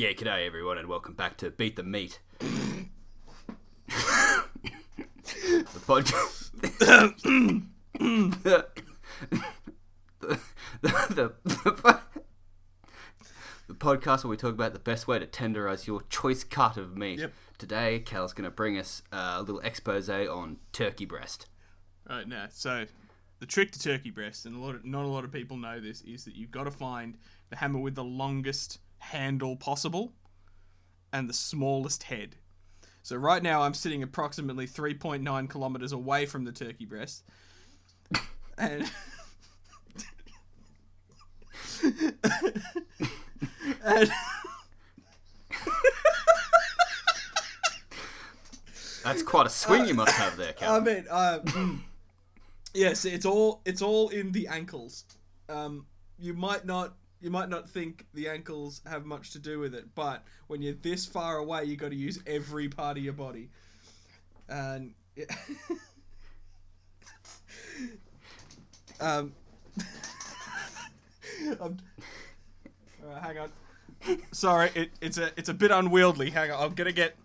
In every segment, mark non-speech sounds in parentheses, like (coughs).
Yeah, g'day everyone, and welcome back to Beat the Meat. (laughs) the podcast. (coughs) the, the, the, the, the podcast where we talk about the best way to tenderize your choice cut of meat. Yep. Today, Cal's going to bring us uh, a little expose on turkey breast. Right now, so the trick to turkey breast, and a lot of, not a lot of people know this, is that you've got to find the hammer with the longest handle possible and the smallest head. So right now, I'm sitting approximately 3.9 kilometers away from the turkey breast, and. and That's quite a swing you must have there, Cal. I mean, uh, mm. yes, it's all it's all in the ankles. Um, you might not you might not think the ankles have much to do with it, but when you're this far away, you got to use every part of your body. And yeah. (laughs) um, (laughs) all right, hang on. Sorry, it, it's a it's a bit unwieldy. Hang on, I'm gonna get.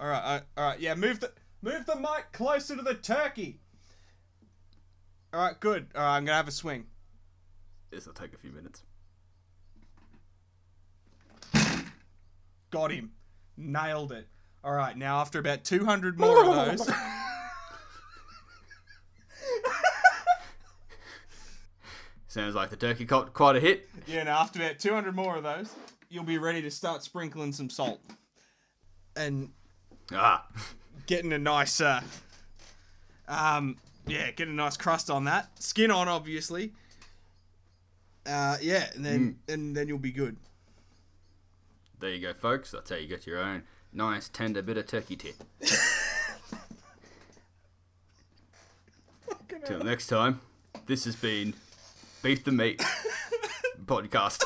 All right, all right. Yeah, move the move the mic closer to the turkey. All right, good. All right, I'm gonna have a swing. This will take a few minutes. Got him. Nailed it. All right, now after about 200 more of those. (laughs) Sounds like the turkey got quite a hit. yeah, now after about 200 more of those, you'll be ready to start sprinkling some salt. And Ah, getting a nice uh um yeah getting a nice crust on that skin on obviously uh yeah and then and then you'll be good there you go, folks. That's how you get your own nice, tender bit of turkey tit. (laughs) Till next time, this has been Beef the Meat (laughs) podcast.